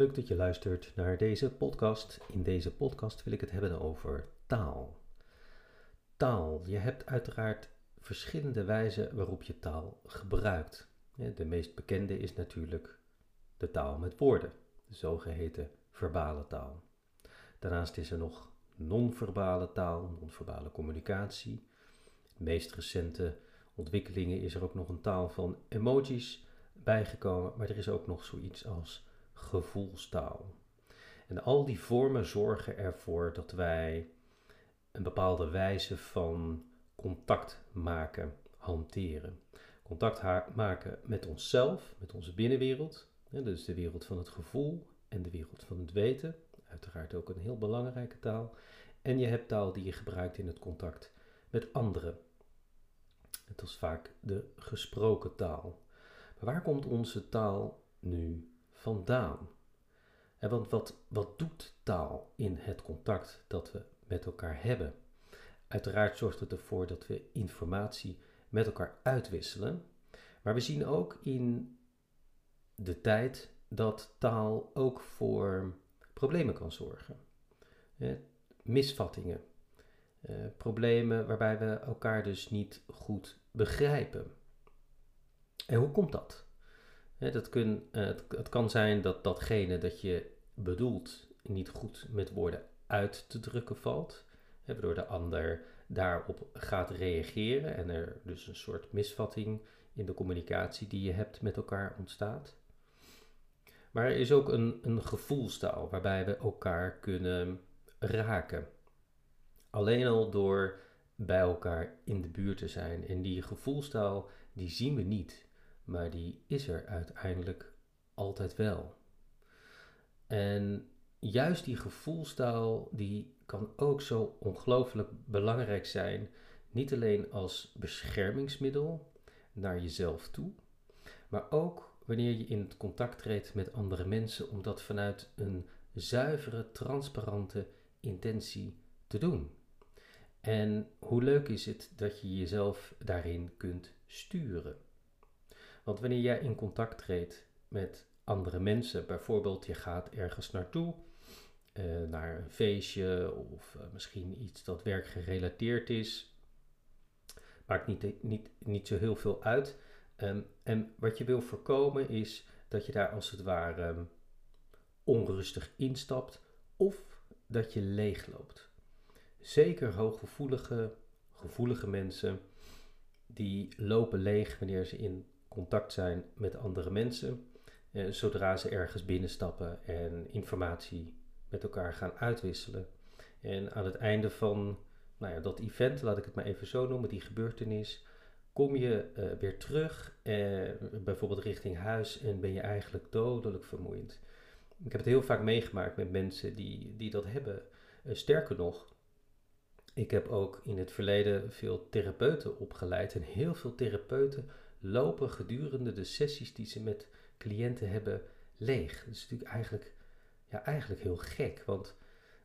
Leuk dat je luistert naar deze podcast. In deze podcast wil ik het hebben over taal. Taal. Je hebt uiteraard verschillende wijzen waarop je taal gebruikt. De meest bekende is natuurlijk de taal met woorden, de zogeheten verbale taal. Daarnaast is er nog non-verbale taal, non-verbale communicatie. De meest recente ontwikkelingen is er ook nog een taal van emojis bijgekomen, maar er is ook nog zoiets als gevoelstaal. En al die vormen zorgen ervoor dat wij een bepaalde wijze van contact maken, hanteren. Contact maken met onszelf, met onze binnenwereld, dus de wereld van het gevoel en de wereld van het weten. Uiteraard ook een heel belangrijke taal. En je hebt taal die je gebruikt in het contact met anderen. Het is vaak de gesproken taal. Maar waar komt onze taal nu vandaan? Want wat, wat doet taal in het contact dat we met elkaar hebben? Uiteraard zorgt het ervoor dat we informatie met elkaar uitwisselen. Maar we zien ook in de tijd dat taal ook voor problemen kan zorgen. misvattingen. Eh, problemen waarbij we elkaar dus niet goed begrijpen. En hoe komt dat? Dat kun, uh, het, het, kan zijn dat datgene dat je bedoelt niet goed met woorden uit te drukken valt, waardoor de ander daarop gaat reageren en er dus een soort misvatting in de communicatie die je hebt met elkaar ontstaat. Maar er is ook een, een gevoelstaal waarbij we elkaar kunnen raken. Alleen al door bij elkaar in de buurt te zijn. En die gevoelstaal, die zien we niet, maar die is er uiteindelijk altijd wel. En juist die gevoelstaal, die kan ook zo ongelooflijk belangrijk zijn. Niet alleen als beschermingsmiddel naar jezelf toe, maar ook wanneer je in contact treedt met andere mensen, om dat vanuit een zuivere, transparante intentie te doen. En hoe leuk is het dat je jezelf daarin kunt sturen? Want wanneer jij in contact treedt met andere mensen, bijvoorbeeld je gaat ergens naartoe, uh, naar een feestje of uh, misschien iets dat werkgerelateerd is, maakt niet, niet, niet zo heel veel uit. Um, en wat je wil voorkomen is dat je daar als het ware um, onrustig instapt of dat je leegloopt. Zeker hooggevoelige, gevoelige mensen, die lopen leeg wanneer ze in contact zijn met andere mensen. Eh, zodra ze ergens binnenstappen en informatie met elkaar gaan uitwisselen. En aan het einde van nou ja, dat event, laat ik het maar even zo noemen, die gebeurtenis, kom je uh, weer terug, uh, bijvoorbeeld richting huis, en ben je eigenlijk dodelijk vermoeiend. Ik heb het heel vaak meegemaakt met mensen die, die dat hebben. Uh, sterker nog, ik heb ook in het verleden veel therapeuten opgeleid en heel veel therapeuten lopen gedurende de sessies die ze met cliënten hebben leeg. Dat is natuurlijk eigenlijk, ja, eigenlijk heel gek, want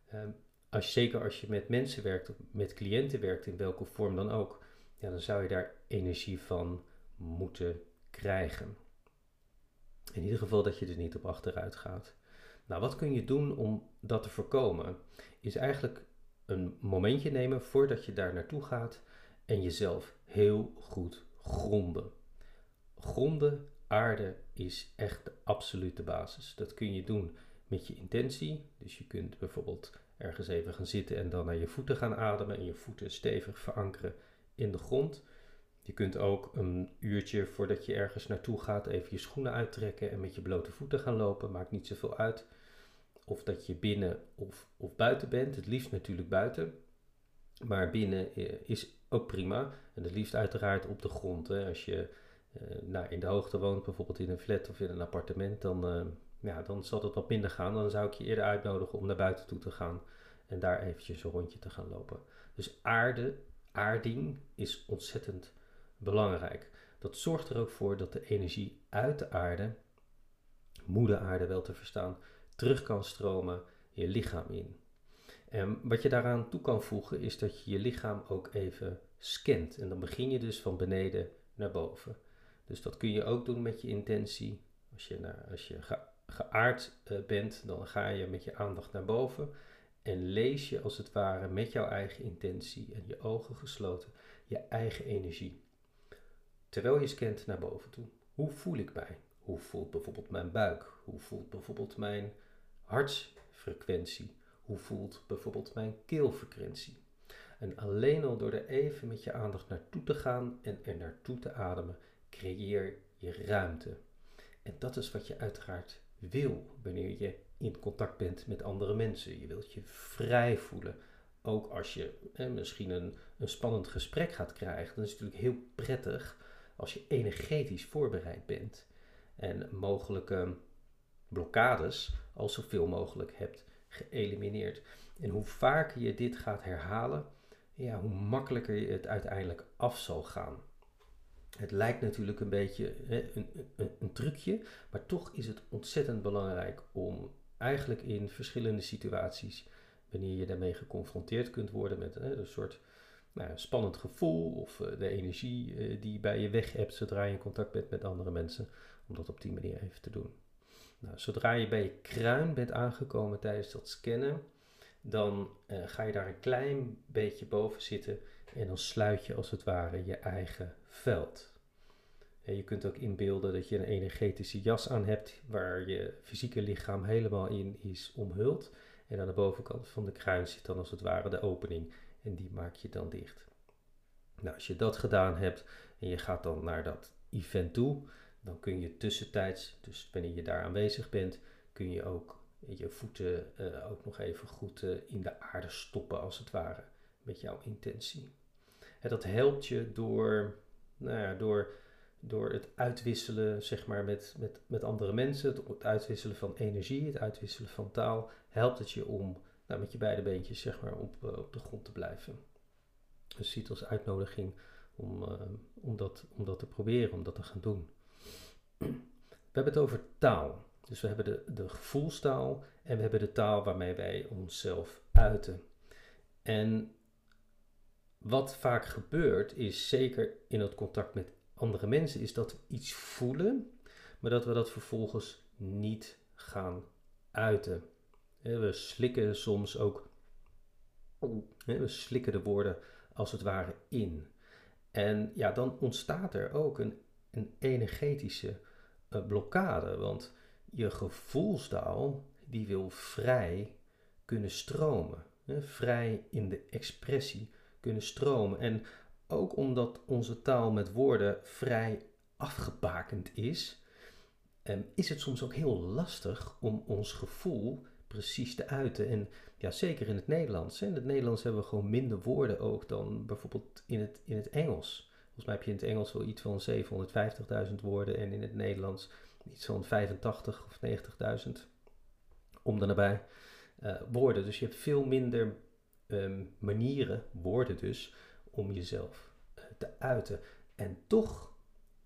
ehm, als, zeker als je met mensen werkt, met cliënten werkt, in welke vorm dan ook, ja, dan zou je daar energie van moeten krijgen. In ieder geval dat je er niet op achteruit gaat. Nou, wat kun je doen om dat te voorkomen? Is eigenlijk een momentje nemen voordat je daar naartoe gaat en jezelf heel goed gronden. Gronden, aarde is echt de absolute basis. Dat kun je doen met je intentie. Dus je kunt bijvoorbeeld ergens even gaan zitten en dan naar je voeten gaan ademen en je voeten stevig verankeren in de grond. Je kunt ook een uurtje voordat je ergens naartoe gaat even je schoenen uittrekken en met je blote voeten gaan lopen. Maakt niet zoveel uit of dat je binnen of, of buiten bent. Het liefst natuurlijk buiten. Maar binnen eh, is ook prima. En het liefst uiteraard op de grond. Hè. Als je nou, in de hoogte woont, bijvoorbeeld in een flat of in een appartement, dan, uh, ja, dan zal het wat minder gaan. Dan zou ik je eerder uitnodigen om naar buiten toe te gaan en daar eventjes een rondje te gaan lopen. Dus aarde, aarding is ontzettend belangrijk. Dat zorgt er ook voor dat de energie uit de aarde, moeder aarde wel te verstaan, terug kan stromen je lichaam in. En wat je daaraan toe kan voegen is dat je je lichaam ook even scant. En dan begin je dus van beneden naar boven. Dus dat kun je ook doen met je intentie. Als je, naar, als je geaard eh, bent, dan ga je met je aandacht naar boven en lees je als het ware met jouw eigen intentie en je ogen gesloten je eigen energie. Terwijl je scant naar boven toe. Hoe voel ik mij? Hoe voelt bijvoorbeeld mijn buik? Hoe voelt bijvoorbeeld mijn hartsfrequentie? Hoe voelt bijvoorbeeld mijn keelfrequentie? En alleen al door er even met je aandacht naartoe te gaan en er naartoe te ademen, creëer je ruimte. En dat is wat je uiteraard wil wanneer je in contact bent met andere mensen. Je wilt je vrij voelen. Ook als je misschien een, een spannend gesprek gaat krijgen, dan is het natuurlijk heel prettig als je energetisch voorbereid bent en mogelijke blokkades al zoveel mogelijk hebt geëlimineerd. En hoe vaker je dit gaat herhalen, ja, hoe makkelijker je het uiteindelijk af zal gaan. Het lijkt natuurlijk een beetje hè, een, een, een, trucje, maar toch is het ontzettend belangrijk om eigenlijk in verschillende situaties, wanneer je daarmee geconfronteerd kunt worden met hè, een soort nou, spannend gevoel of uh, de energie uh, die bij je weg hebt zodra je in contact bent met andere mensen, om dat op die manier even te doen. Nou, zodra je bij je kruin bent aangekomen tijdens dat scannen, dan uh, ga je daar een klein beetje boven zitten en dan sluit je als het ware je eigen veld. En je kunt ook inbeelden dat je een energetische jas aan hebt waar je fysieke lichaam helemaal in is omhuld. En aan de bovenkant van de kruin zit dan als het ware de opening en die maak je dan dicht. Nou, als je dat gedaan hebt en je gaat dan naar dat event toe, dan kun je tussentijds, dus wanneer je daar aanwezig bent, kun je ook je voeten uh, ook nog even goed uh, in de aarde stoppen als het ware met jouw intentie. En dat helpt je door, nou ja, door, door het uitwisselen zeg maar, met, met, met andere mensen, het uitwisselen van energie, het uitwisselen van taal, helpt het je om nou, met je beide beentjes zeg maar, op, uh, op de grond te blijven. Dus ziet als uitnodiging om, om, dat, om dat te proberen, om dat te gaan doen. We hebben het over taal. Dus we hebben de, de gevoelstaal en we hebben de taal waarmee wij onszelf uiten. En wat vaak gebeurt is, zeker in het contact met andere mensen, is dat we iets voelen, maar dat we dat vervolgens niet gaan uiten. We slikken soms ook, we slikken de woorden als het ware in. En ja, dan ontstaat er ook een, een energetische uh, blokkade, want je gevoelstaal die wil vrij kunnen stromen. Vrij in de expressie kunnen stromen. En ook omdat onze taal met woorden vrij afgebakend is, ehm, is het soms ook heel lastig om ons gevoel precies te uiten. En ja, zeker in het Nederlands. In het Nederlands hebben we gewoon minder woorden ook dan bijvoorbeeld in het, in het Engels. Volgens mij heb je in het Engels wel iets van 750.000 woorden en in het Nederlands iets van 85 of 90.000 om de nabij uh, woorden. Dus je hebt veel minder um, manieren, woorden dus, om jezelf uh, te uiten. En toch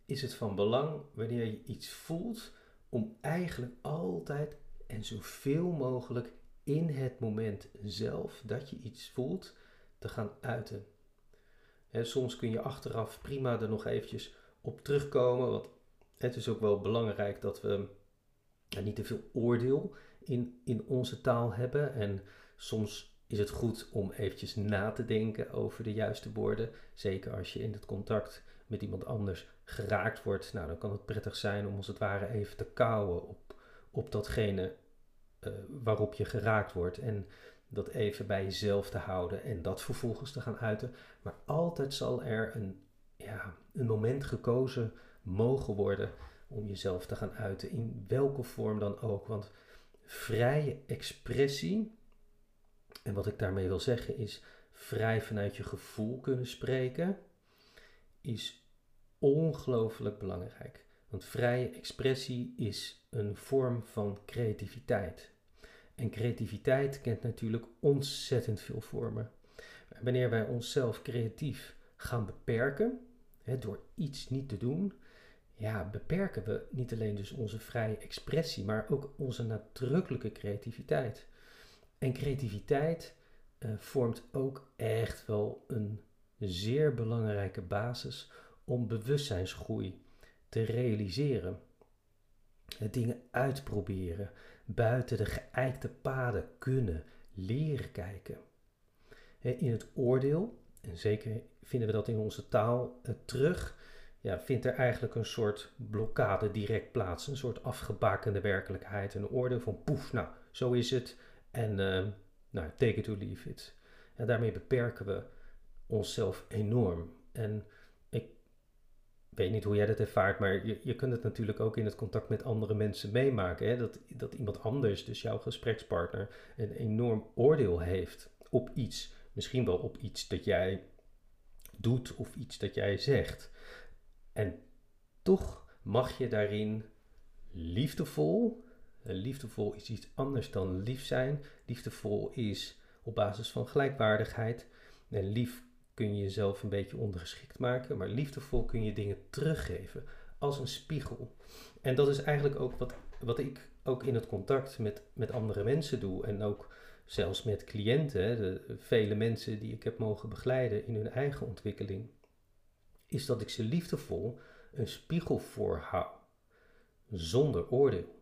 is het van belang wanneer je iets voelt, om eigenlijk altijd en zoveel mogelijk in het moment zelf dat je iets voelt, te gaan uiten. En soms kun je achteraf prima er nog eventjes op terugkomen, want het is ook wel belangrijk dat we niet te veel oordeel in, in onze taal hebben. En soms is het goed om eventjes na te denken over de juiste woorden. Zeker als je in het contact met iemand anders geraakt wordt. Nou, dan kan het prettig zijn om als het ware even te kouwen op, op datgene uh, waarop je geraakt wordt. En dat even bij jezelf te houden en dat vervolgens te gaan uiten. Maar altijd zal er een, ja, een moment gekozen mogen worden om jezelf te gaan uiten, in welke vorm dan ook. Want vrije expressie, en wat ik daarmee wil zeggen is vrij vanuit je gevoel kunnen spreken, is ongelooflijk belangrijk. Want vrije expressie is een vorm van creativiteit. En creativiteit kent natuurlijk ontzettend veel vormen. Wanneer wij onszelf creatief gaan beperken, hè, door iets niet te doen, ja, beperken we niet alleen dus onze vrije expressie, maar ook onze nadrukkelijke creativiteit. En creativiteit uh, vormt ook echt wel een zeer belangrijke basis om bewustzijnsgroei te realiseren. dingen uitproberen, buiten de geëikte paden kunnen, leren kijken. In het oordeel, en zeker vinden we dat in onze taal uh, terug, ja, vindt er eigenlijk een soort blokkade direct plaats. Een soort afgebakende werkelijkheid. Een oordeel van poef, nou, zo is het. En uh, nou, take it or leave it. En daarmee beperken we onszelf enorm. En ik weet niet hoe jij dat ervaart, maar je, je kunt het natuurlijk ook in het contact met andere mensen meemaken. Hè? Dat, dat iemand anders, dus jouw gesprekspartner, een enorm oordeel heeft op iets. Misschien wel op iets dat jij doet of iets dat jij zegt. En toch mag je daarin liefdevol. Liefdevol is iets anders dan lief zijn. Liefdevol is op basis van gelijkwaardigheid. En lief kun je jezelf een beetje ondergeschikt maken, maar liefdevol kun je dingen teruggeven als een spiegel. En dat is eigenlijk ook wat, wat ik ook in het contact met, met andere mensen doe en ook zelfs met cliënten, de vele mensen die ik heb mogen begeleiden in hun eigen ontwikkeling, is dat ik ze liefdevol een spiegel voorhoud, zonder oordeel.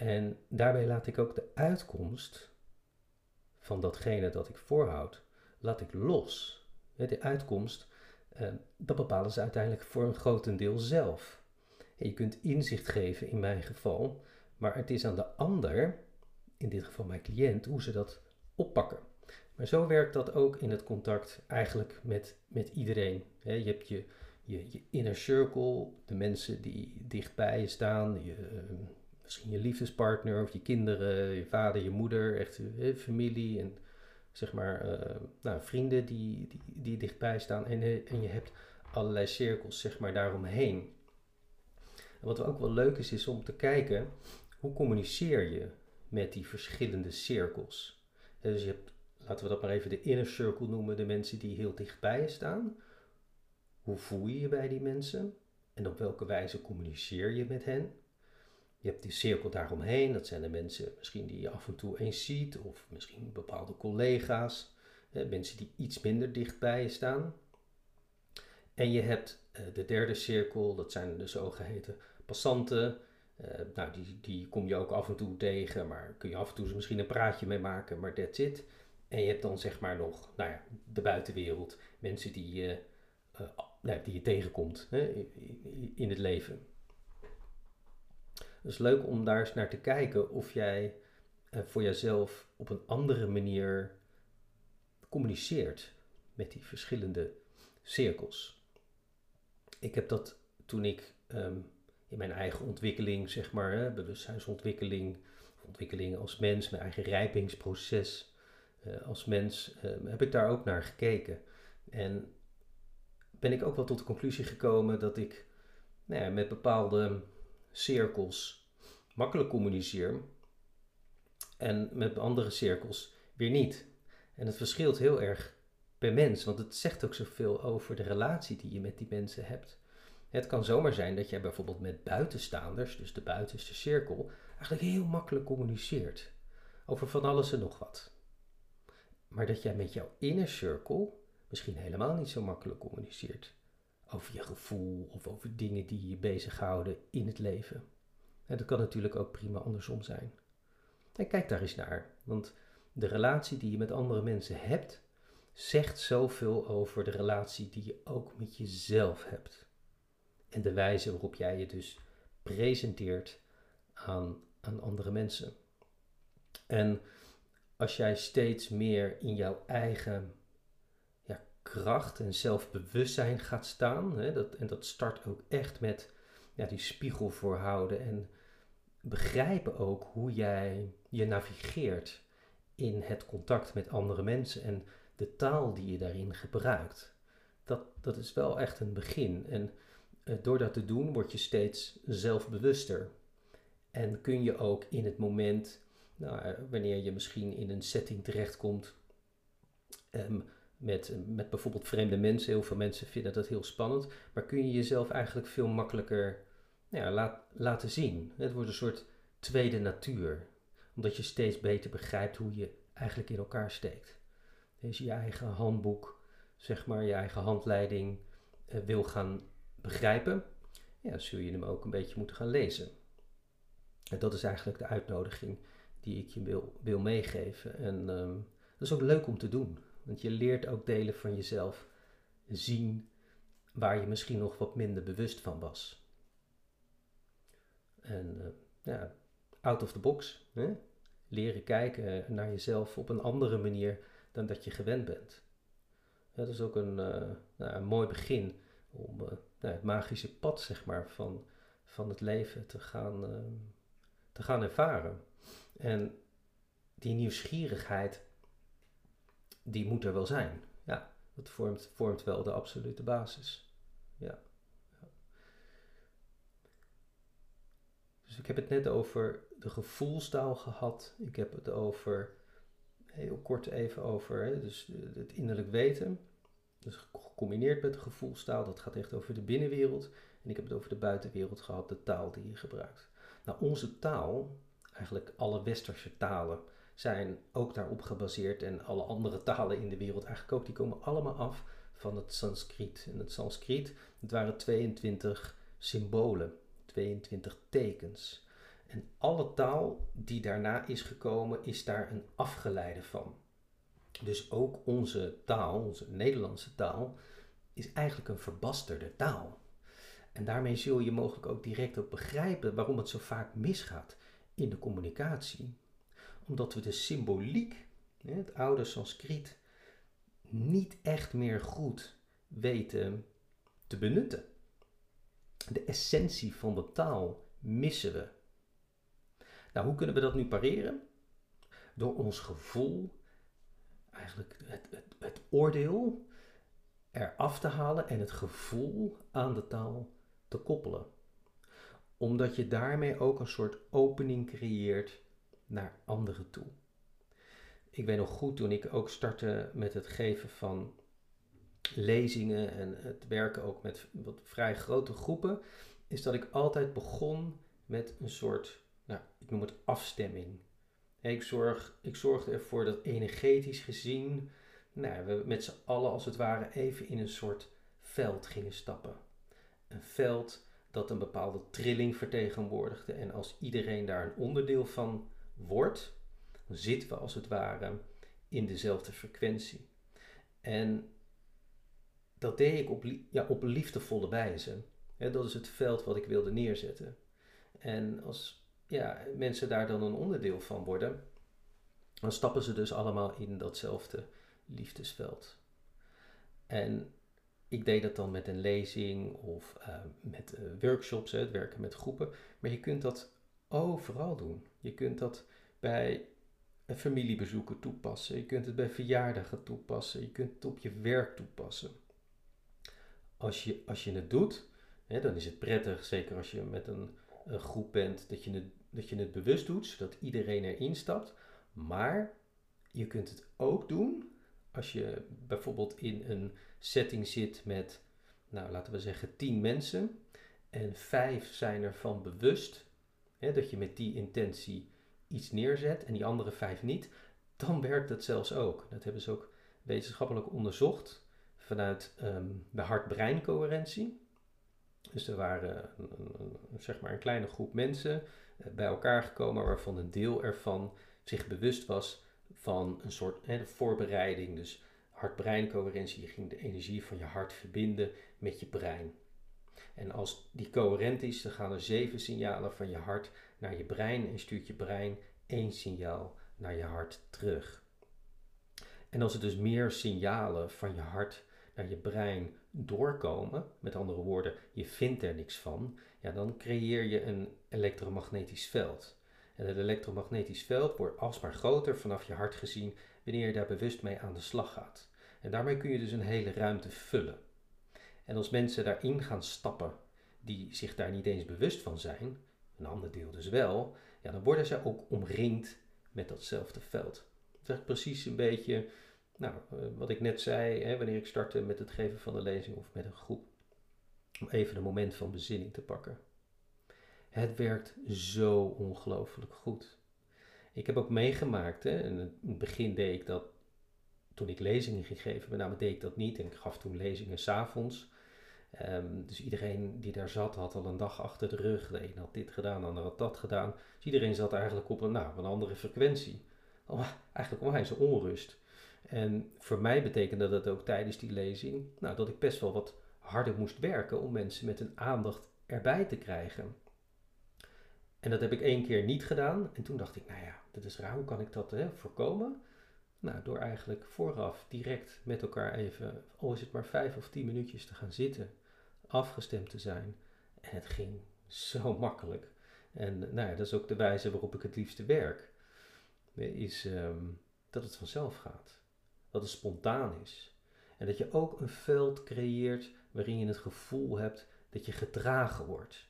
En daarbij laat ik ook de uitkomst van datgene dat ik voorhoud, laat ik los. De uitkomst, eh, dat bepalen ze uiteindelijk voor een grotendeel zelf. Je kunt inzicht geven in mijn geval, maar het is aan de ander, in dit geval mijn cliënt, hoe ze dat oppakken. Maar zo werkt dat ook in het contact eigenlijk met, met iedereen. Je hebt je, je, je inner circle, de mensen die dichtbij je staan, je, eh, misschien je liefdespartner of je kinderen, je vader, je moeder, echt je familie en zeg maar uh, nou, vrienden die, die, die dichtbij staan en, eh, en je hebt allerlei cirkels zeg maar daaromheen. En wat ook wel leuk is, is om te kijken hoe communiceer je met die verschillende cirkels. Dus je hebt, laten we dat maar even de inner circle noemen, de mensen die heel dichtbij staan. Hoe voel je je bij die mensen? En op welke wijze communiceer je met hen? Je hebt die cirkel daaromheen, dat zijn de mensen misschien die je af en toe eens ziet, of misschien bepaalde collega's, hè, mensen die iets minder dicht bij je staan. En je hebt uh, de derde cirkel, dat zijn de zogeheten passanten. Uh, nou, die, die kom je ook af en toe tegen, maar kun je af en toe misschien een praatje mee maken, maar that's it. En je hebt dan zeg maar nog nou ja, de buitenwereld, mensen die, je, uh, nou, die je tegenkomt hè, in het leven. Het is leuk om daar eens naar te kijken of jij eh, voor jezelf op een andere manier communiceert met die verschillende cirkels. Ik heb dat toen ik ehm, in mijn eigen ontwikkeling, zeg maar, hè, bewustzijnsontwikkeling, ontwikkeling als mens, mijn eigen rijpingsproces uh, als mens, ehm, heb ik daar ook naar gekeken. En ben ik ook wel tot de conclusie gekomen dat ik nou ja, met bepaalde cirkels makkelijk communiceer en met andere cirkels weer niet. En het verschilt heel erg per mens, want het zegt ook zoveel over de relatie die je met die mensen hebt. Het kan zomaar zijn dat jij bijvoorbeeld met buitenstaanders, dus de buitenste cirkel, eigenlijk heel makkelijk communiceert over van alles en nog wat. Maar dat jij met jouw inner circle misschien helemaal niet zo makkelijk communiceert over je gevoel of over dingen die je bezighouden in het leven. En dat kan natuurlijk ook prima andersom zijn. En kijk daar eens naar, want de relatie die je met andere mensen hebt, zegt zoveel over de relatie die je ook met jezelf hebt. En de wijze waarop jij je dus presenteert aan, aan andere mensen. En als jij steeds meer in jouw eigen kracht en zelfbewustzijn gaat staan. Hè, dat, en dat start ook echt met ja, die spiegel voorhouden en begrijpen ook hoe jij je navigeert in het contact met andere mensen en de taal die je daarin gebruikt. Dat, dat is wel echt een begin. En uh, door dat te doen word je steeds zelfbewuster. En kun je ook in het moment, nou, wanneer je misschien in een setting terechtkomt, um, met, met bijvoorbeeld vreemde mensen. Heel veel mensen vinden dat heel spannend. Maar kun je jezelf eigenlijk veel makkelijker nou ja, laten zien. Het wordt een soort tweede natuur. Omdat je steeds beter begrijpt hoe je eigenlijk in elkaar steekt. Als je je eigen handboek, zeg maar, je eigen handleiding eh, wil gaan begrijpen, ja, zul je hem ook een beetje moeten gaan lezen. En dat is eigenlijk de uitnodiging die ik je wil, wil meegeven. En ehm, dat is ook leuk om te doen, want je leert ook delen van jezelf zien waar je misschien nog wat minder bewust van was. En uh, ja, out of the box. Hè? Leren kijken naar jezelf op een andere manier dan dat je gewend bent. dat is ook een, uh, nou, een mooi begin om uh, nou, het magische pad zeg maar, van, van het leven te gaan, te gaan ervaren. En die nieuwsgierigheid, die moet er wel zijn. Ja, dat vormt, vormt wel de absolute basis. Ja. Dus ik heb het net over de gevoelstaal gehad. Ik heb het over, heel kort even over, hè, dus het innerlijk weten. Dus gecombineerd met de gevoelstaal, dat gaat echt over de binnenwereld. En ik heb het over de buitenwereld gehad, de taal die je gebruikt. Nou, onze taal, eigenlijk alle westerse talen, zijn ook daarop gebaseerd. En alle andere talen in de wereld eigenlijk ook, die komen allemaal af van het Sanskriet. En het Sanskriet, het waren 22 symbolen, 22 tekens. En alle taal die daarna is gekomen, is daar een afgeleide van. Dus ook onze taal, onze Nederlandse taal, is eigenlijk een verbasterde taal. En daarmee zul je mogelijk ook direct ook begrijpen waarom het zo vaak misgaat in de communicatie. Omdat we de symboliek, het oude Sanskriet, niet echt meer goed weten te benutten. De essentie van de taal missen we. Nou, hoe kunnen we dat nu pareren? Door ons gevoel, eigenlijk het, het, het oordeel, eraf te halen en het gevoel aan de taal te koppelen. Omdat je daarmee ook een soort opening creëert naar anderen toe. Ik weet nog goed toen ik ook startte met het geven van lezingen en het werken ook met wat vrij grote groepen, is dat ik altijd begon met een soort, nou, ik noem het afstemming. Ik, zorg, ik zorgde ervoor dat energetisch gezien nou, we met z'n allen als het ware even in een soort veld gingen stappen. Een veld dat een bepaalde trilling vertegenwoordigde. En als iedereen daar een onderdeel van wordt, zitten we als het ware in dezelfde frequentie. En dat deed ik op, ja, op liefdevolle wijze. dat is het veld wat ik wilde neerzetten. En als ja, mensen daar dan een onderdeel van worden, dan stappen ze dus allemaal in datzelfde liefdesveld. En ik deed dat dan met een lezing of uh, met uh, workshops, het werken met groepen. Maar je kunt dat overal doen. Je kunt dat bij familiebezoeken toepassen. Je kunt het bij verjaardagen toepassen. Je kunt het op je werk toepassen. Als je, als je het doet, hè, dan is het prettig, zeker als je met een, groep bent, dat je, het, dat je het bewust doet, zodat iedereen erin stapt. Maar je kunt het ook doen als je bijvoorbeeld in een setting zit met, nou laten we zeggen, tien mensen en vijf zijn ervan bewust dat je met die intentie iets neerzet en die andere vijf niet, dan werkt het zelfs ook. Dat hebben ze ook wetenschappelijk onderzocht vanuit ehm, de hart-brein-coherentie. Dus er waren een, een, zeg maar een kleine groep mensen eh, bij elkaar gekomen waarvan een deel ervan zich bewust was van een soort voorbereiding. Dus hart-brein-coherentie, je ging de energie van je hart verbinden met je brein. En als die coherent is, dan gaan er zeven signalen van je hart naar je brein en stuurt je brein één signaal naar je hart terug. En als er dus meer signalen van je hart naar je brein doorkomen, met andere woorden, je vindt er niks van, ja, dan creëer je een elektromagnetisch veld. En het elektromagnetisch veld wordt alsmaar groter vanaf je hart gezien wanneer je daar bewust mee aan de slag gaat. En daarmee kun je dus een hele ruimte vullen. En als mensen daarin gaan stappen die zich daar niet eens bewust van zijn, een ander deel dus wel, ja, dan worden ze ook omringd met datzelfde veld. Dat is precies een beetje nou, eh, wat ik net zei, hè, wanneer ik startte met het geven van de lezing of met een groep. Om even een moment van bezinning te pakken. Het werkt zo ongelooflijk goed. Ik heb ook meegemaakt, hè, in het begin deed ik dat toen ik lezingen ging geven, met name deed ik dat niet. En ik gaf toen lezingen s'avonds. Ehm, dus iedereen die daar zat had al een dag achter de rug. De een had dit gedaan, de ander had dat gedaan. Dus iedereen zat eigenlijk op een, nou, een andere frequentie. eigenlijk onwijs onrust. En voor mij betekende dat ook tijdens die lezing nou, dat ik best wel wat harder moest werken om mensen met hun aandacht erbij te krijgen. En dat heb ik één keer niet gedaan. En toen dacht ik, nou ja, dat is raar, hoe kan ik dat hè, voorkomen? Nou, door eigenlijk vooraf direct met elkaar even, al is het maar vijf of tien minuutjes te gaan zitten, afgestemd te zijn. En het ging zo makkelijk. En nou ja, dat is ook de wijze waarop ik het liefste werk. Is ehm, dat het vanzelf gaat. Dat het spontaan is. En dat je ook een veld creëert waarin je het gevoel hebt dat je gedragen wordt.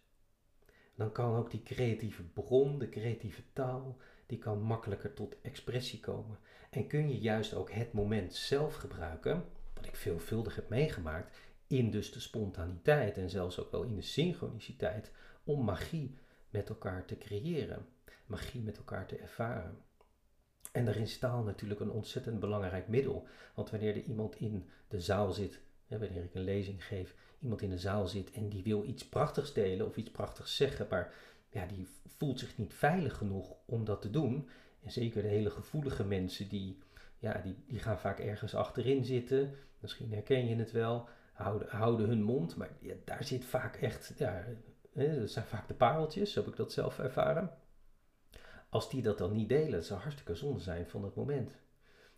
Dan kan ook die creatieve bron, de creatieve taal, die kan makkelijker tot expressie komen. En kun je juist ook het moment zelf gebruiken, wat ik veelvuldig heb meegemaakt, in dus de spontaniteit en zelfs ook wel in de synchroniciteit, om magie met elkaar te creëren, magie met elkaar te ervaren. En daarin is natuurlijk een ontzettend belangrijk middel. Want wanneer er iemand in de zaal zit, hè, wanneer ik een lezing geef, iemand in de zaal zit en die wil iets prachtigs delen of iets prachtigs zeggen, maar ja, die voelt zich niet veilig genoeg om dat te doen. Zeker de hele gevoelige mensen, die, ja, die, die gaan vaak ergens achterin zitten. Misschien herken je het wel. Houden, houden hun mond, maar daar zit vaak echt, ja, hè, dat zijn vaak de pareltjes, heb ik dat zelf ervaren. Als die dat dan niet delen, dat zou hartstikke zonde zijn van het moment.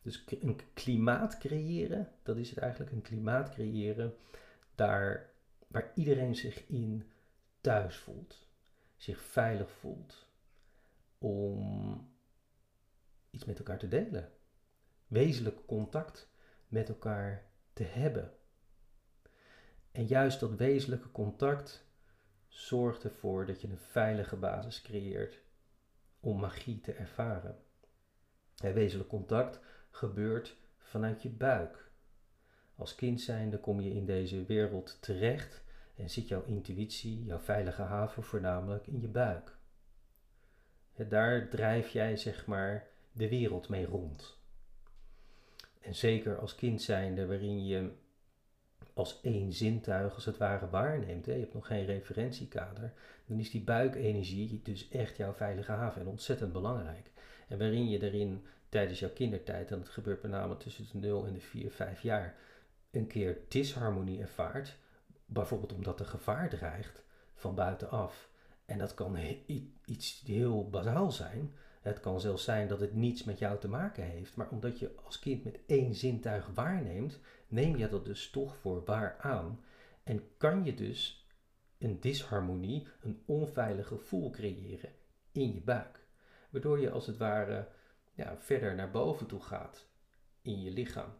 Dus een klimaat creëren, dat is het eigenlijk, een klimaat creëren daar waar iedereen zich in thuis voelt, zich veilig voelt, om iets met elkaar te delen, wezenlijk contact met elkaar te hebben. En juist dat wezenlijke contact zorgt ervoor dat je een veilige basis creëert om magie te ervaren. En wezenlijk contact gebeurt vanuit je buik. Als kind zijnde kom je in deze wereld terecht en zit jouw intuïtie, jouw veilige haven voornamelijk in je buik. daar drijf jij zeg maar de wereld mee rond. En zeker als kind zijnde waarin je als één zintuig als het ware waarneemt, hè, je hebt nog geen referentiekader, dan is die buikenergie dus echt jouw veilige haven en ontzettend belangrijk. En waarin je erin tijdens jouw kindertijd, en dat gebeurt met name tussen de 0 en de 4, 5 jaar, een keer disharmonie ervaart, bijvoorbeeld omdat er gevaar dreigt van buitenaf. En dat kan iets heel bazaal zijn. Het kan zelfs zijn dat het niets met jou te maken heeft, maar omdat je als kind met één zintuig waarneemt, neem je dat dus toch voor waar aan. En kan je dus een disharmonie, een onveilig gevoel creëren in je buik. Waardoor je als het ware ja, verder naar boven toe gaat in je lichaam.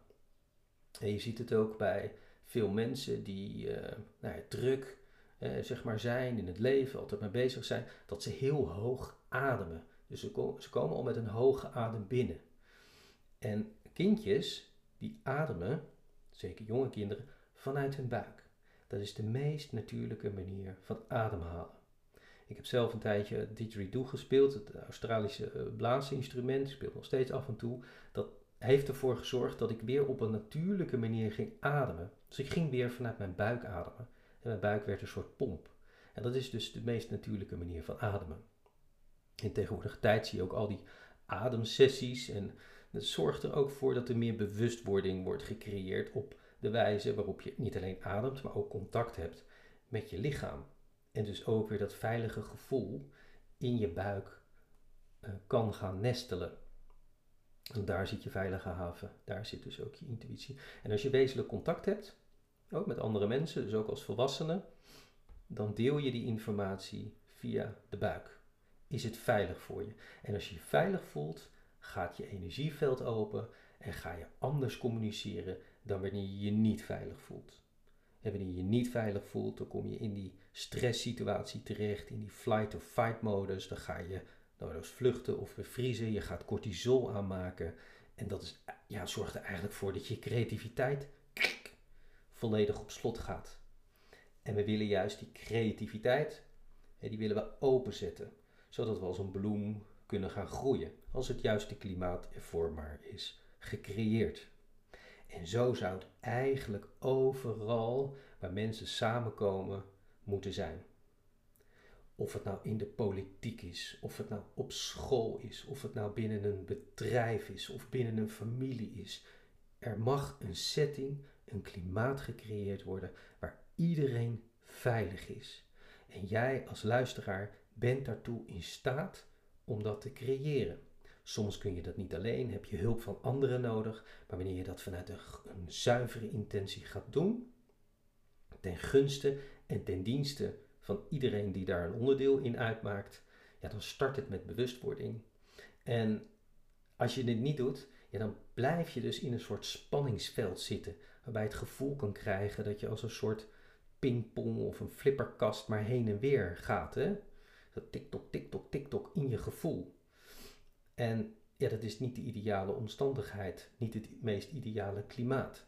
En je ziet het ook bij veel mensen die uh, nou ja, druk uh, zeg maar zijn in het leven, altijd mee bezig zijn, dat ze heel hoog ademen. Dus ze, ze komen al met een hoge adem binnen. En kindjes die ademen, zeker jonge kinderen, vanuit hun buik. Dat is de meest natuurlijke manier van ademhalen. Ik heb zelf een tijdje didgeridoo gespeeld, het Australische uh, blaasinstrument. Ik speel nog steeds af en toe. Dat heeft ervoor gezorgd dat ik weer op een natuurlijke manier ging ademen. Dus ik ging weer vanuit mijn buik ademen. En mijn buik werd een soort pomp. En dat is dus de meest natuurlijke manier van ademen. In tegenwoordige tijd zie je ook al die ademsessies. En dat zorgt er ook voor dat er meer bewustwording wordt gecreëerd op de wijze waarop je niet alleen ademt, maar ook contact hebt met je lichaam. En dus ook weer dat veilige gevoel in je buik uh, kan gaan nestelen. En daar zit je veilige haven, daar zit dus ook je intuïtie. En als je wezenlijk contact hebt, ook met andere mensen, dus ook als volwassene, dan deel je die informatie via de buik. Is het veilig voor je? En als je je veilig voelt, gaat je energieveld open en ga je anders communiceren dan wanneer je je niet veilig voelt. En wanneer je je niet veilig voelt, dan kom je in die stresssituatie terecht, in die flight of fight modus. Dan ga je nou, vluchten of bevriezen, je gaat cortisol aanmaken. En dat is, ja, zorgt er eigenlijk voor dat je creativiteit volledig op slot gaat. En we willen juist die creativiteit, die willen we openzetten, zodat we als een bloem kunnen gaan groeien, als het juiste klimaat ervoor maar is gecreëerd. En zo zou het eigenlijk overal waar mensen samenkomen moeten zijn. Of het nou in de politiek is, of het nou op school is, of het nou binnen een bedrijf is, of binnen een familie is. Er mag een setting, een klimaat gecreëerd worden waar iedereen veilig is. En jij als luisteraar bent daartoe in staat om dat te creëren. Soms kun je dat niet alleen, heb je hulp van anderen nodig, maar wanneer je dat vanuit een, zuivere intentie gaat doen, ten gunste en ten dienste van iedereen die daar een onderdeel in uitmaakt, ja, dan start het met bewustwording. En als je dit niet doet, ja, dan blijf je dus in een soort spanningsveld zitten, waarbij het gevoel kan krijgen dat je als een soort pingpong of een flipperkast maar heen en weer gaat. Hè? Dat tik-tok, tik-tok, tik-tok in je gevoel. En ja, dat is niet de ideale omstandigheid, niet het meest ideale klimaat.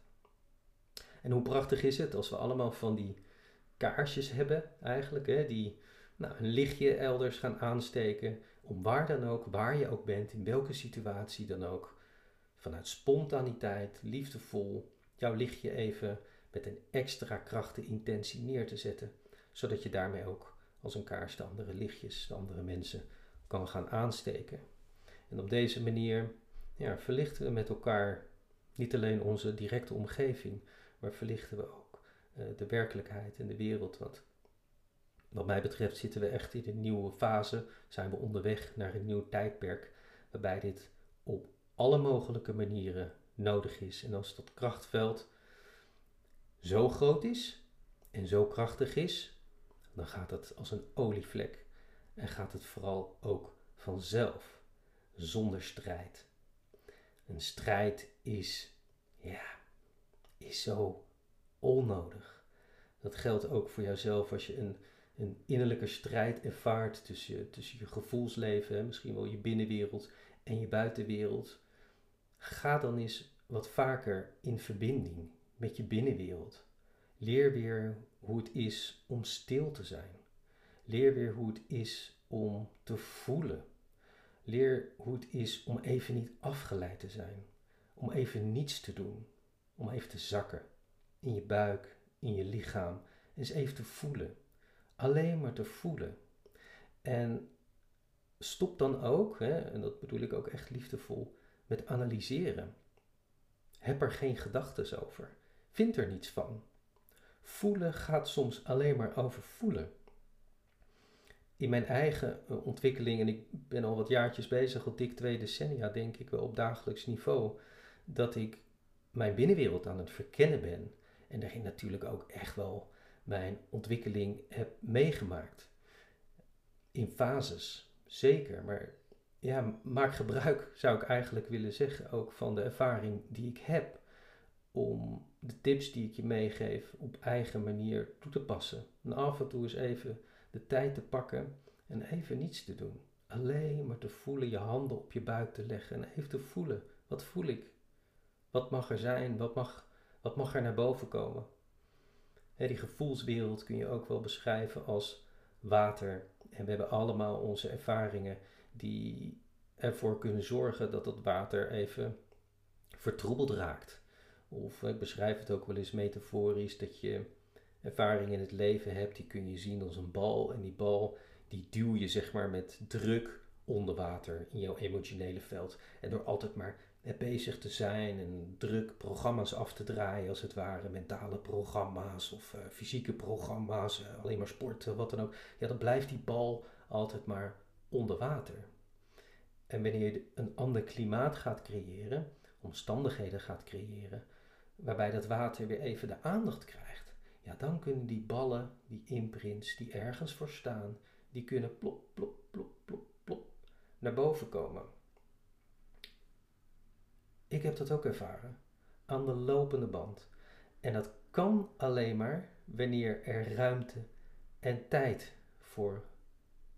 En hoe prachtig is het als we allemaal van die kaarsjes hebben, eigenlijk, hè, die nou, een lichtje elders gaan aansteken, om waar dan ook, waar je ook bent, in welke situatie dan ook, vanuit spontaniteit, liefdevol, jouw lichtje even met een extra krachtige intentie neer te zetten, zodat je daarmee ook als een kaars de andere lichtjes, de andere mensen kan gaan aansteken. En op deze manier ja, verlichten we met elkaar niet alleen onze directe omgeving, maar verlichten we ook uh, de werkelijkheid en de wereld. Want wat mij betreft zitten we echt in een nieuwe fase, zijn we onderweg naar een nieuw tijdperk, waarbij dit op alle mogelijke manieren nodig is. En als dat krachtveld zo groot is en zo krachtig is, dan gaat het als een olievlek en gaat het vooral ook vanzelf, zonder strijd. Een strijd is, ja, is zo onnodig. Dat geldt ook voor jouzelf als je een, een innerlijke strijd ervaart tussen tussen je gevoelsleven, misschien wel je binnenwereld en je buitenwereld. Ga dan eens wat vaker in verbinding met je binnenwereld. Leer weer hoe het is om stil te zijn. Leer weer hoe het is om te voelen. Leer hoe het is om even niet afgeleid te zijn. Om even niets te doen. Om even te zakken. In je buik, in je lichaam. Eens even te voelen. Alleen maar te voelen. En stop dan ook, hè, en dat bedoel ik ook echt liefdevol, met analyseren. Heb er geen gedachten over. Vind er niets van. Voelen gaat soms alleen maar over voelen. In mijn eigen eh, ontwikkeling, en ik ben al wat jaartjes bezig, al dik twee decennia denk ik wel op dagelijks niveau, dat ik mijn binnenwereld aan het verkennen ben. En daarin natuurlijk ook echt wel mijn ontwikkeling heb meegemaakt. In fases, zeker. Maar ja, maak gebruik, zou ik eigenlijk willen zeggen, ook van de ervaring die ik heb. Om de tips die ik je meegeef op eigen manier toe te passen. En af en toe eens even de tijd te pakken en even niets te doen. Alleen maar te voelen, je handen op je buik te leggen en even te voelen. Wat voel ik? Wat mag er zijn? Wat mag, wat mag er naar boven komen? die gevoelswereld kun je ook wel beschrijven als water. En we hebben allemaal onze ervaringen die ervoor kunnen zorgen dat dat water even vertroebeld raakt. Of ik beschrijf het ook wel eens metaforisch dat je ervaring in het leven hebt, die kun je zien als een bal. En die bal die duw je zeg maar met druk onder water in jouw emotionele veld. En door altijd maar bezig te zijn en druk programma's af te draaien als het ware, mentale programma's of uh, fysieke programma's, alleen maar sporten, wat dan ook. Ja, dan blijft die bal altijd maar onder water. En wanneer je een ander klimaat gaat creëren, omstandigheden gaat creëren, waarbij dat water weer even de aandacht krijgt, ja, dan kunnen die ballen, die imprints, die ergens voor staan, die kunnen plop, plop, plop, plop, plop naar boven komen. Ik heb dat ook ervaren, aan de lopende band. En dat kan alleen maar wanneer er ruimte en tijd voor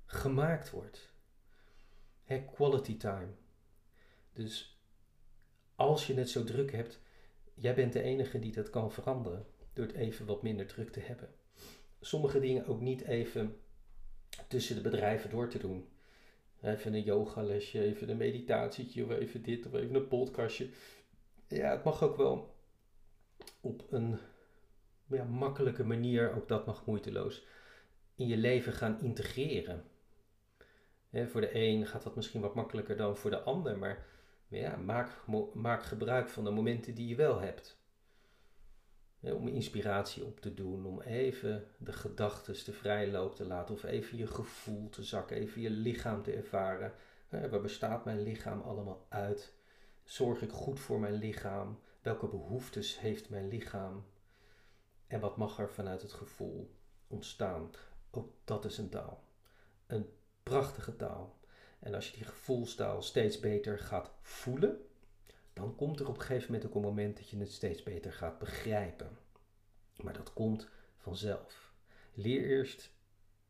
gemaakt wordt. He, quality time. Dus als je het zo druk hebt, jij bent de enige die dat kan veranderen door het even wat minder druk te hebben. Sommige dingen ook niet even tussen de bedrijven door te doen. Even een yogalesje, even een meditatietje of even dit of even een podcastje. Ja, het mag ook wel op een ja, makkelijke manier, ook dat mag moeiteloos, in je leven gaan integreren. voor de een gaat dat misschien wat makkelijker dan voor de ander, maar maak, maak gebruik van de momenten die je wel hebt. om inspiratie op te doen, om even de gedachten de vrijloop te laten, of even je gevoel te zakken, even je lichaam te ervaren. waar bestaat mijn lichaam allemaal uit? Zorg ik goed voor mijn lichaam? Welke behoeftes heeft mijn lichaam? En wat mag er vanuit het gevoel ontstaan? Ook dat is een taal. Een prachtige taal. En als je die gevoelstaal steeds beter gaat voelen, dan komt er op een gegeven moment ook een moment dat je het steeds beter gaat begrijpen. Maar dat komt vanzelf. Leer eerst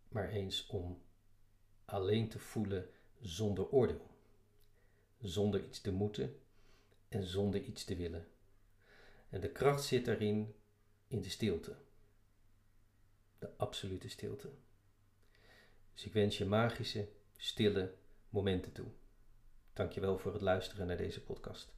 maar eens om alleen te voelen zonder oordeel. Zonder iets te moeten en zonder iets te willen. En de kracht zit daarin in de stilte. De absolute stilte. Dus ik wens je magische, stille momenten toe. Dankjewel voor het luisteren naar deze podcast.